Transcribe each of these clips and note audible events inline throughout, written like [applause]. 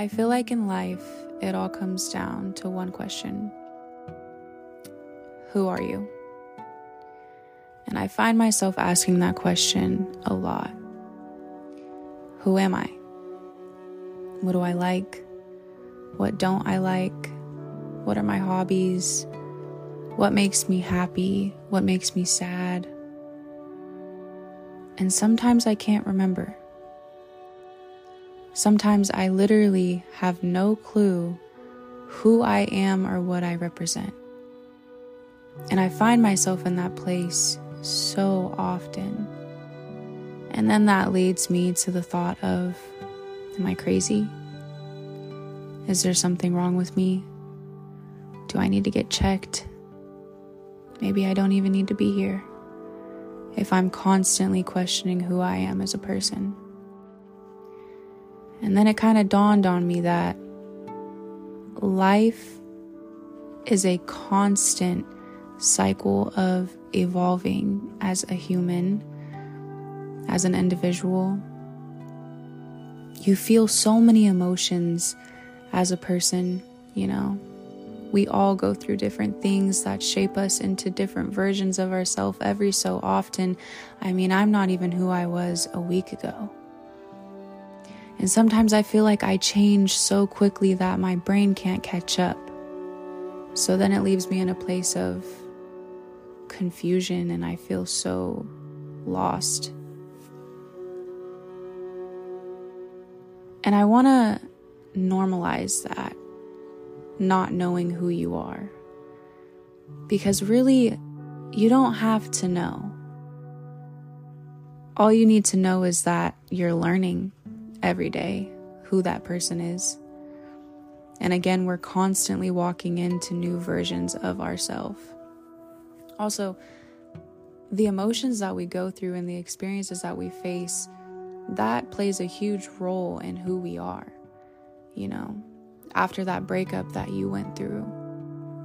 I feel like in life, it all comes down to one question Who are you? And I find myself asking that question a lot Who am I? What do I like? What don't I like? What are my hobbies? What makes me happy? What makes me sad? And sometimes I can't remember. Sometimes I literally have no clue who I am or what I represent. And I find myself in that place so often. And then that leads me to the thought of Am I crazy? Is there something wrong with me? Do I need to get checked? Maybe I don't even need to be here if I'm constantly questioning who I am as a person. And then it kind of dawned on me that life is a constant cycle of evolving as a human, as an individual. You feel so many emotions as a person, you know. We all go through different things that shape us into different versions of ourselves every so often. I mean, I'm not even who I was a week ago. And sometimes I feel like I change so quickly that my brain can't catch up. So then it leaves me in a place of confusion and I feel so lost. And I want to normalize that, not knowing who you are. Because really, you don't have to know. All you need to know is that you're learning every day who that person is. And again, we're constantly walking into new versions of ourselves. Also, the emotions that we go through and the experiences that we face, that plays a huge role in who we are. You know, after that breakup that you went through,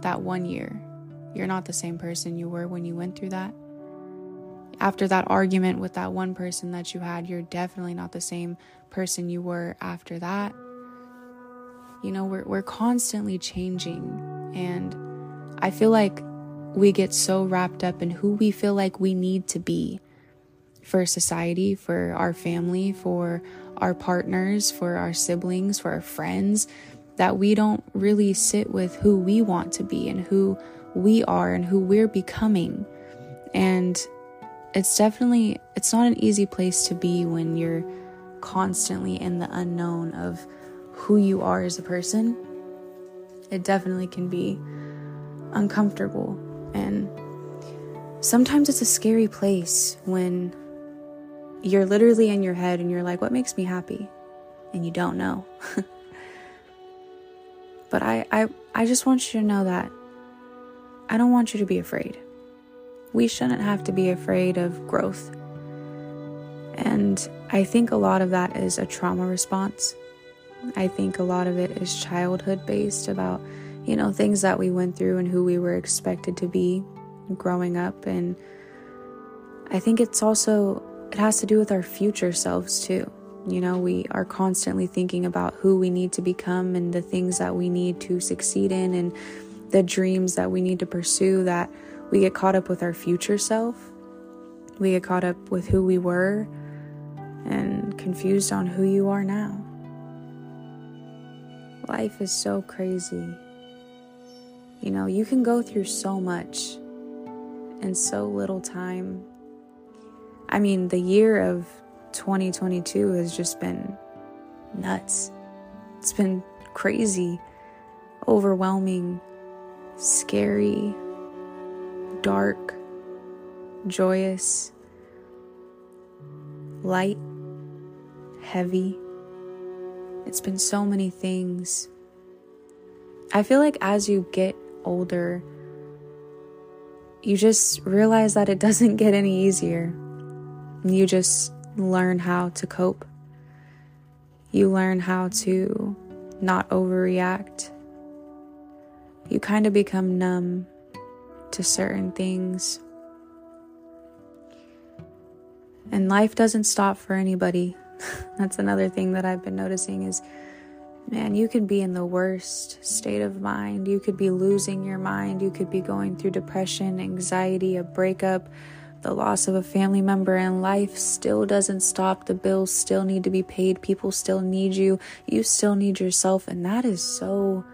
that one year, you're not the same person you were when you went through that after that argument with that one person that you had, you're definitely not the same person you were after that. You know, we're, we're constantly changing. And I feel like we get so wrapped up in who we feel like we need to be for society, for our family, for our partners, for our siblings, for our friends, that we don't really sit with who we want to be and who we are and who we're becoming. And it's definitely it's not an easy place to be when you're constantly in the unknown of who you are as a person. It definitely can be uncomfortable. And sometimes it's a scary place when you're literally in your head and you're like what makes me happy? And you don't know. [laughs] But I, I i just want you to know that i don't want you to be afraid we shouldn't have to be afraid of growth. And I think a lot of that is a trauma response. I think a lot of it is childhood based about, you know, things that we went through and who we were expected to be growing up. And I think it's also, it has to do with our future selves too. You know, we are constantly thinking about who we need to become and the things that we need to succeed in and the dreams that we need to pursue that we get caught up with our future self. We get caught up with who we were and confused on who you are now. Life is so crazy. You know, you can go through so much in so little time. I mean, the year of 2022 has just been nuts. It's been crazy, overwhelming, scary, dark, joyous, light, heavy. It's been so many things. I feel like as you get older, you just realize that it [laughs] doesn't get any easier. You just learn how to cope. You learn how to not overreact. You kind of become numb to certain things. And life doesn't stop for anybody. [laughs] That's another thing that I've been noticing is man, you could be in the worst state of mind. You could be losing your mind. You could be going through depression, anxiety, a breakup, the loss of a family member, and life still doesn't stop. The bills still need to be paid. People still need you. You still need yourself. And that is so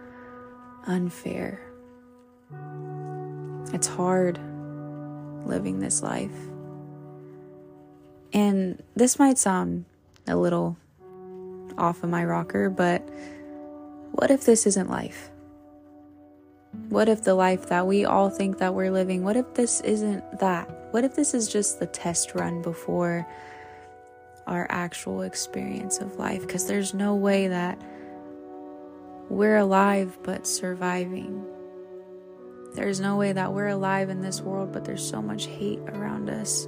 unfair. It's hard living this life. And this might sound a little off of my rocker, but what if this isn't life? What if the life that we all think that we're living, what if this isn't that? What if this is just the test run before our actual experience of life? Because there's no way that we're alive but surviving. There's no way that we're alive in this world, but there's so much hate around us.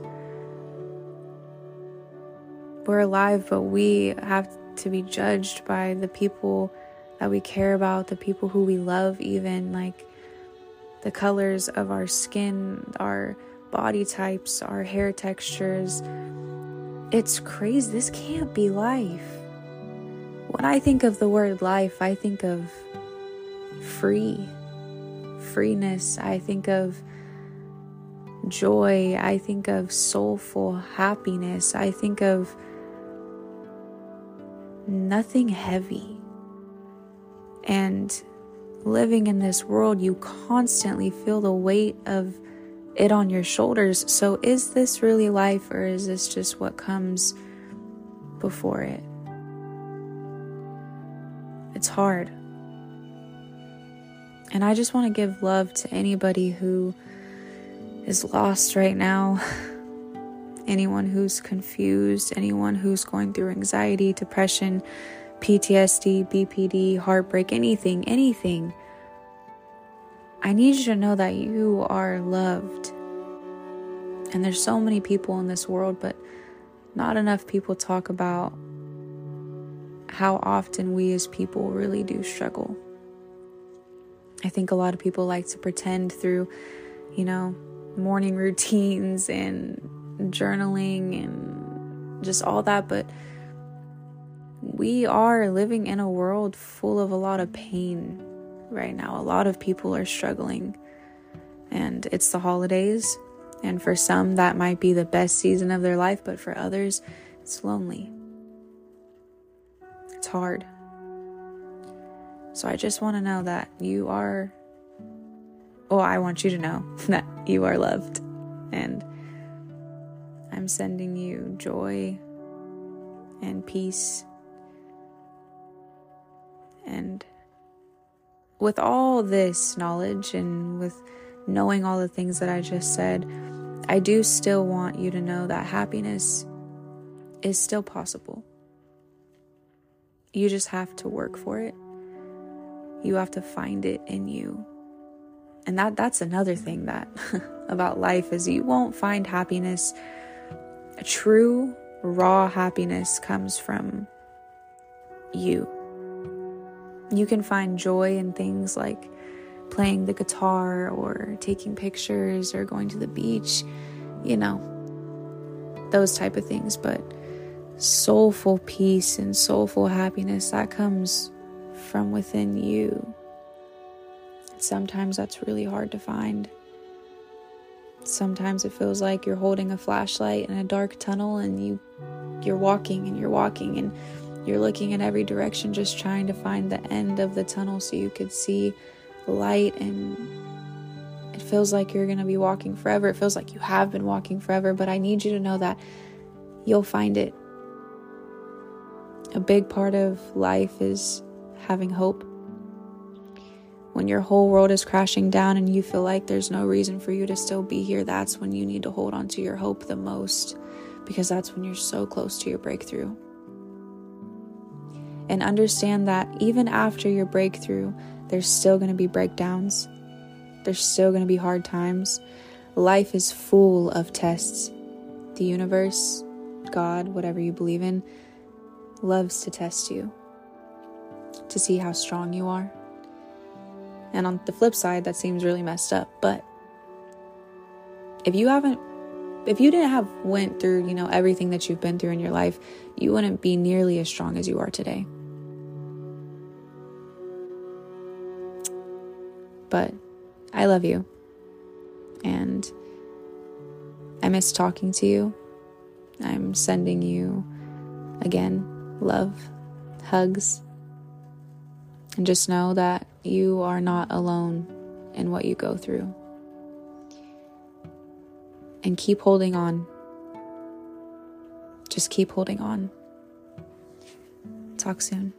We're alive, but we have to be judged by the people that we care about, the people who we love, even like the colors of our skin, our body types, our hair textures. It's crazy. This can't be life. When I think of the word life, I think of free, freeness. I think of joy. I think of soulful happiness. I think of nothing heavy. And living in this world, you constantly feel the weight of it on your shoulders. So, is this really life or is this just what comes before it? It's hard. And I just want to give love to anybody who is lost right now. [sighs] anyone who's confused, anyone who's going through anxiety, depression, PTSD, BPD, heartbreak, anything, anything. I need you to know that you are loved. And there's so many people in this world, but not enough people talk about how often we as people really do struggle. I think a lot of people like to pretend through, you know, morning routines and journaling and just all that, but we are living in a world full of a lot of pain right now. A lot of people are struggling, and it's the holidays. And for some, that might be the best season of their life, but for others, it's lonely. It's hard. So I just want to know that you are, oh, I want you to know [laughs] that you are loved. And I'm sending you joy and peace. And with all this knowledge and with knowing all the things that I just said, I do still want you to know that happiness is still possible. You just have to work for it. You have to find it in you. And that that's another thing that [laughs] about life is you won't find happiness true, raw happiness comes from you. You can find joy in things like playing the guitar or taking pictures or going to the beach, you know, those type of things. But soulful peace and soulful happiness that comes from within you. Sometimes that's really hard to find. Sometimes it feels like you're holding a flashlight in a dark tunnel and you you're walking and you're walking and you're looking in every direction just trying to find the end of the tunnel so you could see light and it feels like you're going to be walking forever. It feels like you have been walking forever, but I need you to know that you'll find it. A big part of life is having hope when your whole world is crashing down and you feel like there's no reason for you to still be here, that's when you need to hold on to your hope the most because that's when you're so close to your breakthrough. And understand that even after your breakthrough, there's still going to be breakdowns, there's still going to be hard times. Life is full of tests. The universe, God, whatever you believe in, loves to test you to see how strong you are. And on the flip side, that seems really messed up, but if you haven't if you didn't have went through, you know, everything that you've been through in your life, you wouldn't be nearly as strong as you are today. But I love you. And I miss talking to you. I'm sending you again love, hugs, and just know that you are not alone in what you go through. And keep holding on. Just keep holding on. Talk soon.